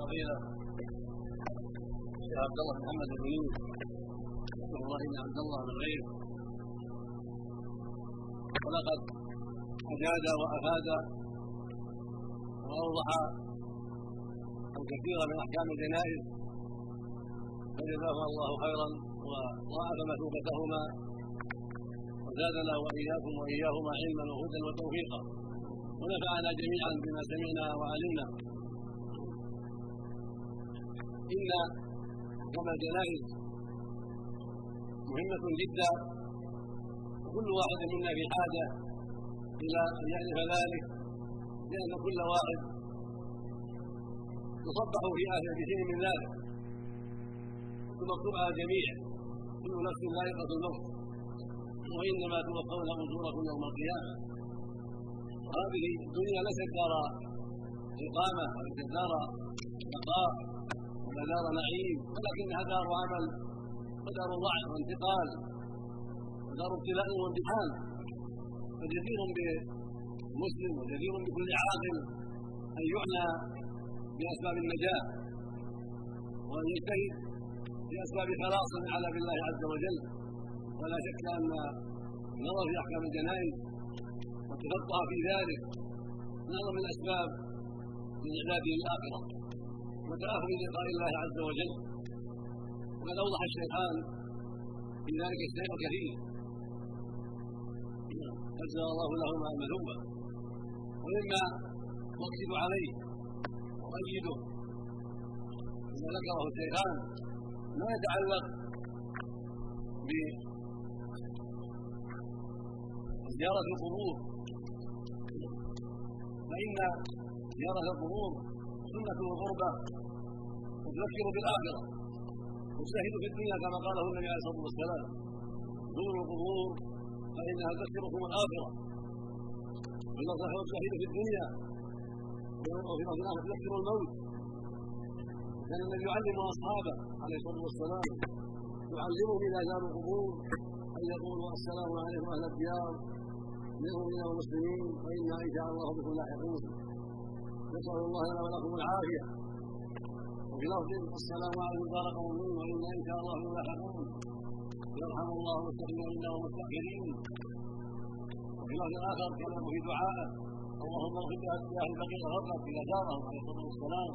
فضيلة الشيخ عبد الله محمد بن يوسف. عبد الله بن عبد الله بن غير ولقد أجاد وأفاد وأوضح الكثير من أحكام الجنائز. فجزاهما الله خيرا وضاعف مثوبتهما وزادنا وإياكم وإياهما علما وهدى وتوفيقا. ونفعنا جميعا بما سمعنا وعلمنا. إن كما الجنائز مهمة جدا. وكل واحد منا في حاجة إلى أن يعرف ذلك لأن كل واحد يصبح في آخر بشيء من ذلك. ثم مكتوب على الجميع كل نفس ذائقة الموت وإنما توفون أجوركم يوم القيامة. وهذه الدنيا ليست دار إقامة وليست دار بقاء دار نعيم. ولكنها دار عمل ودار ضعف وانتقال ودار ابتلاء وامتحان فجدير بمسلم وجدير بكل عاقل أن يعنى بأسباب النجاة وأن يجتهد باسباب خلاص من عذاب الله عز وجل. ولا شك أن النظر في أحكام الجنائز والتفقه في ذلك نظر من أسباب من عباده الاخره وتاخر لقاء الله عز وجل. وقد أوضح الشيخان في ذلك الشيء الكثير أجزى الله لهما مثوبة ومما أؤكد عليه وأؤيده. مما ذكره الشيخان. ما يتعلق بزيارة القبور. فإن زيارة القبور سنة وقربة وتذكر بالآخرة وتزهد في الدنيا كما قاله النبي عليه الصلاة والسلام زوروا القبور فإنها تذكركم الآخرة. والنصح والشهيد في الدنيا وفي الآخرة تذكر الموت. كان النبي يعلم أصحابه عليه الصلاة والسلام يعلمهم إذا زاروا القبور أن يقولوا السلام عليكم أهل الديار من المؤمنين والمسلمين وإنا إن شاء الله بكم لاحقون. نسأل الله لنا ولكم العافية. وفي لفظ السلام عليكم دار قوم وإنا إن شاء الله لاحقون يرحم الله المستقبلين والمستأخرين وفي لفظ آخر كلام في دعائه اللهم اغفر لأهل بقيع غرق إذا زارهم عليه الصلاة والسلام.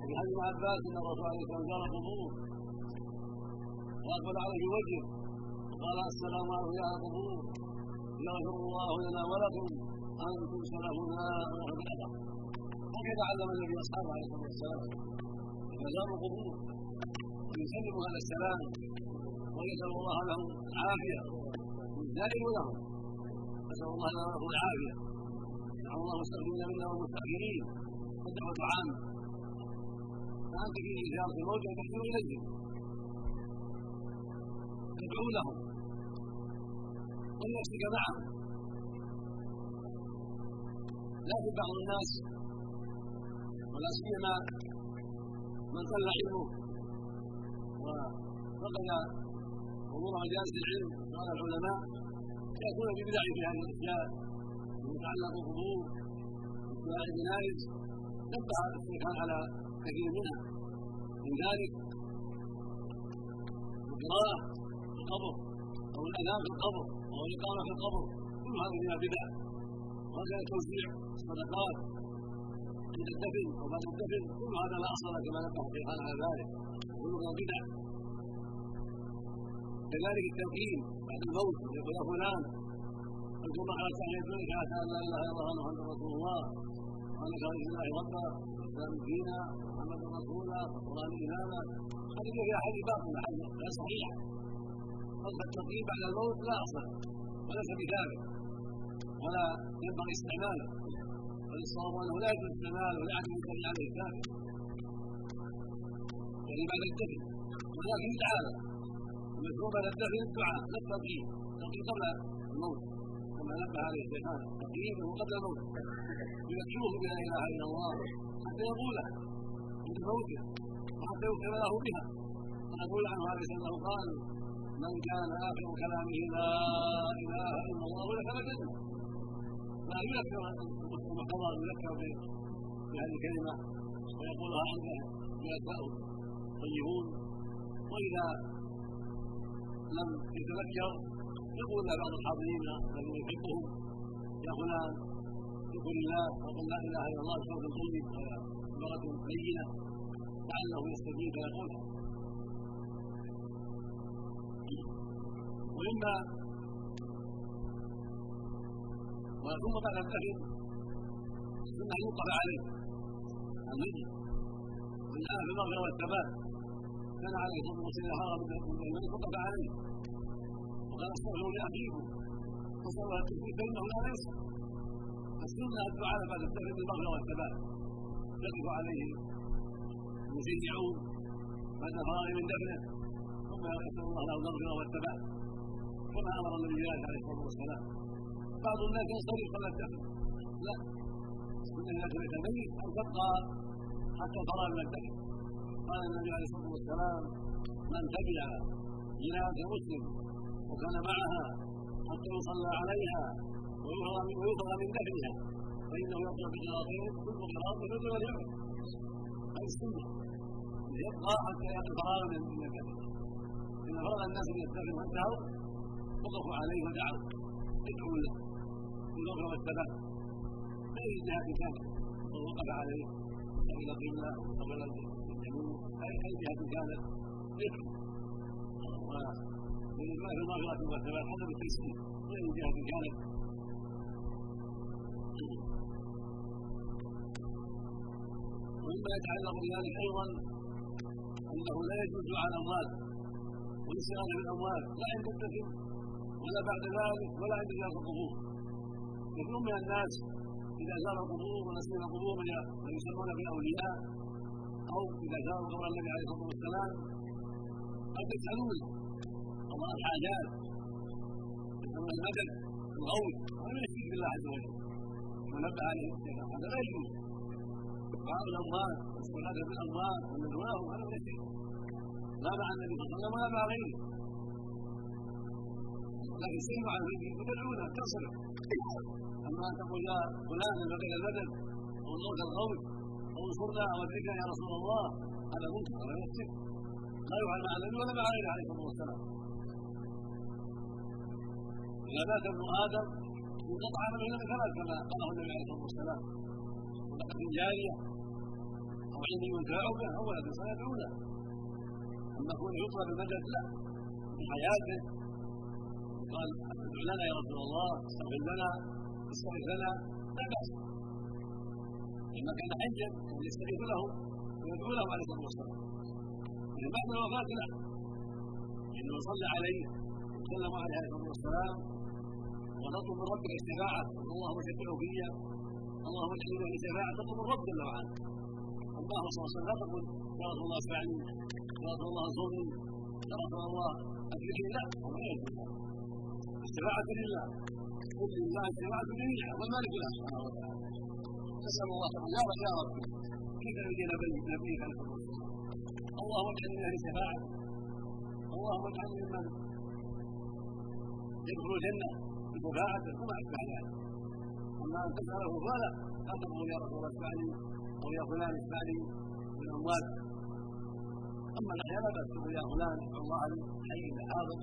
وفي حديث عباس أن الرسول عليه الصلاة والسلام زار القبور وأقبل عليه وجهه. وقال السلام عليكم يا القبور يغفر الله لنا ولكم أنتم سلفنا ونحن الأدب هكذا علم النبي أصحابه عليه الصلاة والسلام. إذا زاروا القبور. يسلموا هذا السلام. ويسأل الله لهم العافية. دائم لهم نسأل الله لنا ولهم العافية. نسأل الله المستغفرين منا والمستغفرين والدعوة عامة. فأنت في زيارة الموتى تحسن إليهم تدعو لهم ولنفسك معهم لكن بعض الناس ولا سيما من قل علمه. وفقد أمور مجالس العلم قال العلماء ياتون ببدع في هذه الاشياء المتعلق بالقبور واتباع الجنائز نبه الشيخان على كثير منها. من ذلك القراءة في القبر أو الأذان في القبر أو الإقامة في القبر. كل هذه من البدع وهكذا توزيع الصدقات. الدفن أو بعد الدفن كل هذا لا أصل كما نبه الشيخان على ذلك. كلها بدع كذلك التوكيل بعد الموت. يقول يا فلان اذكر الله على يدلك على ان لا إله إلا الله. محمد رسول الله. وانك رسول الله ربا. والاسلام دينا. محمد رسولا. والقران اماما هذه فيها حديث باطل لا صحيح أصل التوكيل بعد الموت لا أصل. وليس بثابت ولا ينبغي استعماله. الصواب انه لا يجوز استعماله ولا يعتمد الدليل عليه ثابت يعني بعد الدفن ولكن تعالى المشروع بعد الدفن الدعاء لا التوكيد التوكيد قبل الموت. كما نبه عليه الشيطان التوكيد هو قبل الموت. يذكره بلا إله إلا الله حتى يقوله عند موته وحتى يكتب له بها. ونقول عنه عليه انه قال من كان آخر كلامه لا إله إلا الله دخل الجنه لا يذكر المحتضر يذكر بهذه الكلمة ويقولها عنده جلساؤه طيبون وإذا لم يتذكر يقول بعض الحاضرين الذين يحبهم يا فلان اذكر الله وقل لا إله إلا الله بصوت طيب عباره بينة لعله يستجيب فيقولها وإما ثم بعد الدفن السنة يوقف عليه من آل في المغفرة والثبات. كان عليه الصلاة والسلام هرب من وقف عليه وقال استغفروا لأخيكم وصلوا التثبيت فإنه لا ينسى السنة الدعاء بعد الدفن بالمغفرة والثبات. يقف عليه المشيعون بعد الفراغ من دفنه ثم يسأل الله له المغفرة والثبات. كما أمر النبي عليه الصلاة والسلام. بعض الناس ينصرف الدفن لا؟ من إذا ترك الميت ان تبقى حتى ترى من الدفن قال النبي عليه الصلاة والسلام من تبع جنازه مسلم وكان معها حتى يصلى عليها ويفرغ من دفنها فإنه يطلع بقراطين كل قراط مثل وليعمل هذه السنة. يبقى حتى يأتي فراغ من الدفن. ان فرغ الناس من الدفن وانتهوا وقفوا عليه ودعوا ادعوا له بالغفر والثبات باي جهه كان ووقف عليه. قبل القبله قبل الجنوب أي جهه كانت يدعو ولله المغفرة والثبات حسب التيسير اي جهة كانت ومما يتعلق بذلك أيضا إنه لا يجوز على الاموال والاستغاثه بالاموال لا عند الدفن ولا بعد ذلك ولا عند زيارة القبور كثير من الناس إذا زار القبور ونسينا القبور من يسمون بالأولياء أو إذا زاروا قبر النبي عليه الصلاة والسلام قد يسألون قضاء الحاجات يسمون المدد الغوث ولا يشرك بالله عز وجل ونبه عليه هذا لا يجوز. بعض الأموال والاستغاثة بالأموال ونذواهم هذا لا يشرك لا مع النبي صلى الله عليه وسلم ولا مع غيره. لكن سيف عن ذكر تدعونه تصرف اما ان تقول يا فلان بقي البدن. أو الموت القوي أو انصرنا أو يا رسول الله. هذا منكر هذا يفسد لا يفعل مع النبي ولا مع غيره عليه الصلاة والسلام. إذا مات ابن آدم انقطع عمله إلى ثلاث كما قاله النبي عليه الصلاة والسلام. صدقه جارية. أو علم ينتفع به أو ولد له اما كونه يطلب المدد لا. في حياته. قال ادع لنا يا رسول الله؟ استغفر لنا. استغفر لنا لا باس لما كان حجا يستغيث له ويدعو له عليه الصلاه والسلام اذا بعد الوفاه لا انه صلى عليه وسلم عليه الصلاه والسلام ونطلب من ربك الشفاعه اللهم شفعه فيا اللهم اجعلني في شفاعه تطلب من رب جل وعلا الله. صلى الله عليه وسلم لا تقول يا رسول الله اشفعني يا رسول الله انصرني يا رسول الله ادركني لا الشفاعة لله قل لله والمالك له سبحانه وتعالى نسأل الله يا رب يا رب كيف نبيك عليه الصلاة والسلام اللهم اجعلني من أهل الشفاعة اللهم اجعلني ممن يدخل الجنة بشفاعته وما أشبه ذلك أما أن تسأله فلا لا تقول يا رسول الله اشفعني أو يا فلان اشفعني من الأموات أما الأحياء لا بأس يا فلان الله لي حي حاضر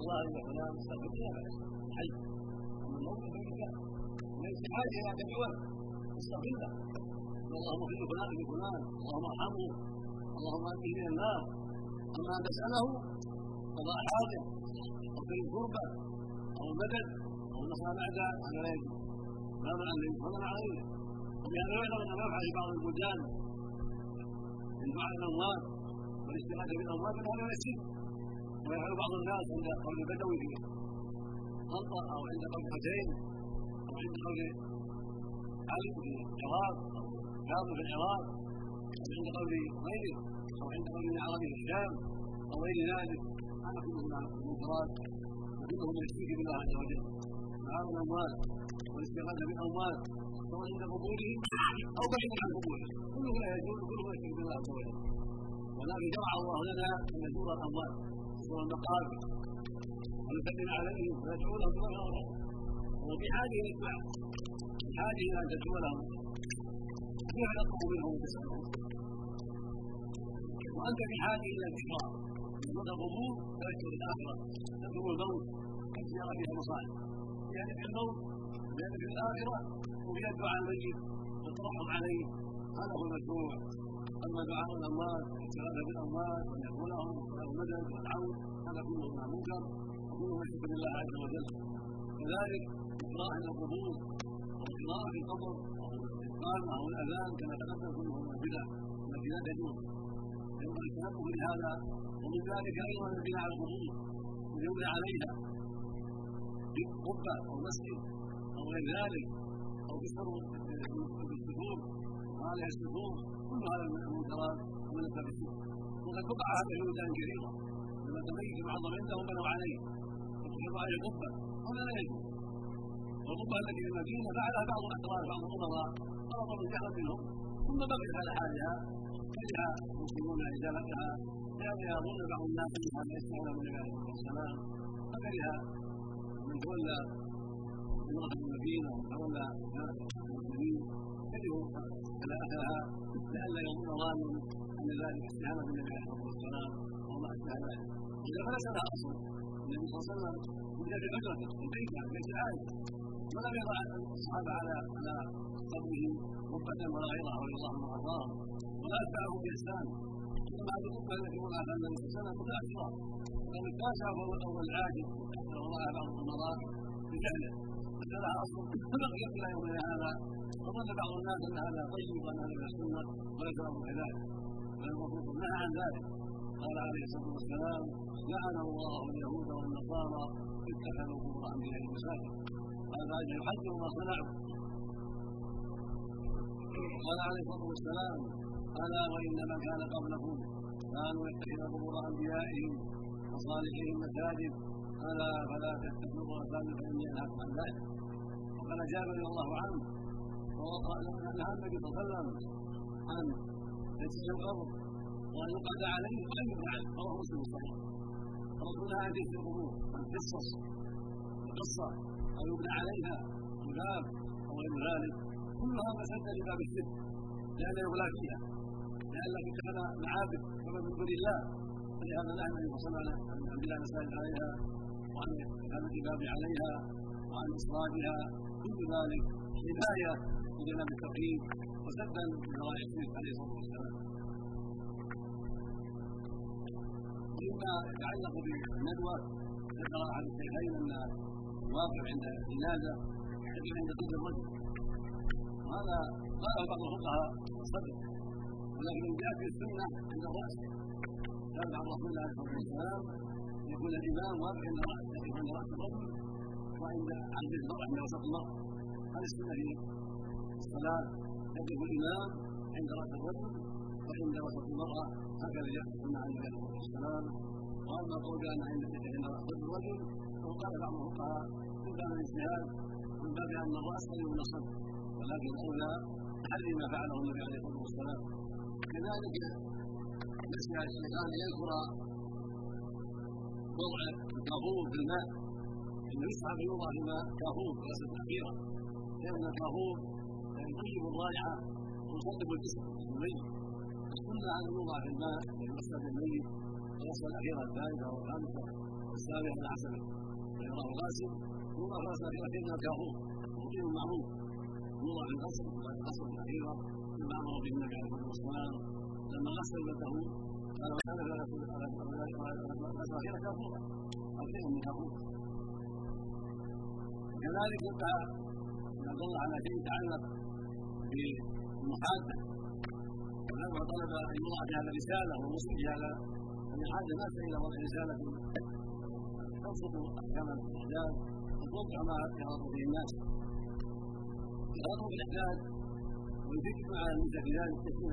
الله ان فلان استغفر باس حي الموت فلا ليس حاجة إلى تدعوه استغفر له اللهم اغفر فلان لفلان اللهم ارحمه اللهم انقذ من النار اما ان تساله قضاء حاجة أو كريم قربه أو المدد أو نصر الاعداء هذا لا يجوز لا من ان غيره ولهذا يعلم ان ما يفعل في بعض البلدان من دعاء الاموات والاستغاثه بالاموات هذا لا الشرك ويفعل بعض الناس. عند قول البدوي طنطا أو عند قول أو عند قول علي في العراق أو كاظم في العراق أو عند قول غيره أو عند قول عربي في الشام أو غير ذلك. هذا كله من المنكرات وكله من الشرك بالله عز وجل دعاء الأموال. والاستغاثة بالأموال. سواء عند قبورهم أو بعيدا عن قبورهم كله لا يجوز كله الشرك بالله عز وجل ولكن شرع الله لنا أن نزور الأموال. نزور المقابر ونسلم عليهم وندعو لهم حاجة إلى بحاجه إلى ان تدعو لهم يطلب منهم وتساله وأنت بحاجه إلى الذكرى من القبور تذكر الاخره تذكر الموت الزياره فيها مصالح في الموت في الآخرة وفي الدعاء الميت والترحم عليه. هذا هو المشروع. أما دعاء الأموات والاستغاثه بالاموات وان لهم المدد والعون هذا كله منكر وكله من لله عز وجل كذلك اقراء القبور والقراءه في القبر أو الأذان كما تقدم كله من التي لا تجوز ينبغي التنبه لهذا ومن ذلك أيضا البناء على القبور ويبنى عليها قبة أو مسجد أو غير ذلك بسر بالسفور وعليها السفور كل هذا من المنكرات ومن التبسم وقد وقع هذا في بلدان كثيرة لما تميز بعضهم عندهم بنوا عليه. عليه قبة هذا لا يجوز. والقبة التي في المدينة فعلها بعض الأحرار بعض الأمراء طلب الجهل منهم. ثم بقيت على حالها. كره المسلمون ازالتها لأن يظن بعض الناس انها يسمعون من النبي عليه الصلاة والسلام. فكره من تولى امراه المدينة ومن تولى المسلمين. كرهوا على اثرها لئلا يظن ظان أن ذلك استهانة بالنبي عليه الصلاة والسلام. وما اشبه ذلك إذا فليس لها النبي صلى الله عليه وسلم وجد في حجرته في بيته بيت عائشه ولم يضع الصحابه على على قبره ركبة ولا غيرها رضي الله عنه وارضاه ولا اتبعه باحسان ثم هذه الركبه التي وضعها النبي صلى الله عليه وسلم متاخره وقد التاسع فهو الأول العاجل وضعها بعض الامراء بجهله حتى لها اصل بقيت إلى يومنا هذا وظن بعض الناس ان هذا طيب وأن هذا من السنة وليس الامر كذلك بل المفروض نهى عن ذلك قال عليه الصلاة والسلام لعن الله اليهود والنصارى اتخذوا قبور انبيائهم مساجد هذا يحذر ما صنعوا قال عليه الصلاة والسلام ألا وان من كان قبلكم كانوا يتخذون قبور أنبيائهم وصالحهم مساجد. ألا فلا تتخذوا مساجد فاني انهاكم عن ذلك. وقال جابر رضي الله عنه نهى النبي صلى الله عليه وسلم عن تجسيس القبر وان يقعد عليه وان يفعل رواه مسلم الصحيح. ربنا عن تجسيس القبور عن قصص القصة. أو يبنى عليها. الباب أو غير ذلك. كلها مسد لباب الشرك. لأن يغلى فيها. لأن كان معابد كما من دون الله. فلهذا نهى النبي صلى الله عليه وسلم عن بناء المساجد عليها وعن كان الباب عليها وعن اصلاحها كل ذلك حمايه لجناب التوحيد وسدا لذرائع الشرك عليه الصلاة والسلام. ومما يتعلق بالندوة ذكر أحد الشيخين أن الواقع عند الجنازة يجب عند كل الرجل. وهذا قاله بعض الفقهاء صدق ولكن جاء في السنة عند الرأس كان عن رسول الله عليه وسلم يكون الإمام واقع عند رأس عند رأس الرجل وعند عند المرأة عند وسط المرأة. هذه السنة في الصلاة يقف الإمام عند رأس الرجل وعند وسط المرأة هكذا السنة عليه الصلاة والسلام. واما قول كان عند عند راس الرجل؟ وقال بعض الفقهاء ان كان الاجتهاد من باب أن الراس خير من الصدر ولكن الاولى تحري ما فعله النبي عليه الصلاة والسلام. كذلك نسي الشيطان أن يذكر وضع الكافور في الماء. انه يصعب يوضع في الماء كافور غسل تاخيرا لأن الكافور يطيب الرائحة ويصدق الجسم السنة ان يوضع في الماء ويغسل الميت. الغسله الاخيره الثالثه والخامسه والسابعه العسل فيراه الغاسل يوضع في الغسله الاخيره من الكافور وقيل معروف. يوضع في الغسل بعد الغسله الاخيره كما أمر به النبي عليه الصلاة والسلام. لما غسل ابنته قال وكان في الغسله الاخيره كافورا أو شيء من كافور. وكذلك يدعى ما دل على شيء يتعلق بالمحاده ولما طلب أن يوضع في هذا رساله ومسلم في هذا ان يحاد الناس إلى وضع رساله تبسط أحكام الإحداث وتوضح ما يغضب به الناس. يغضب بالاحداث والفكر على النساء في ذلك تكون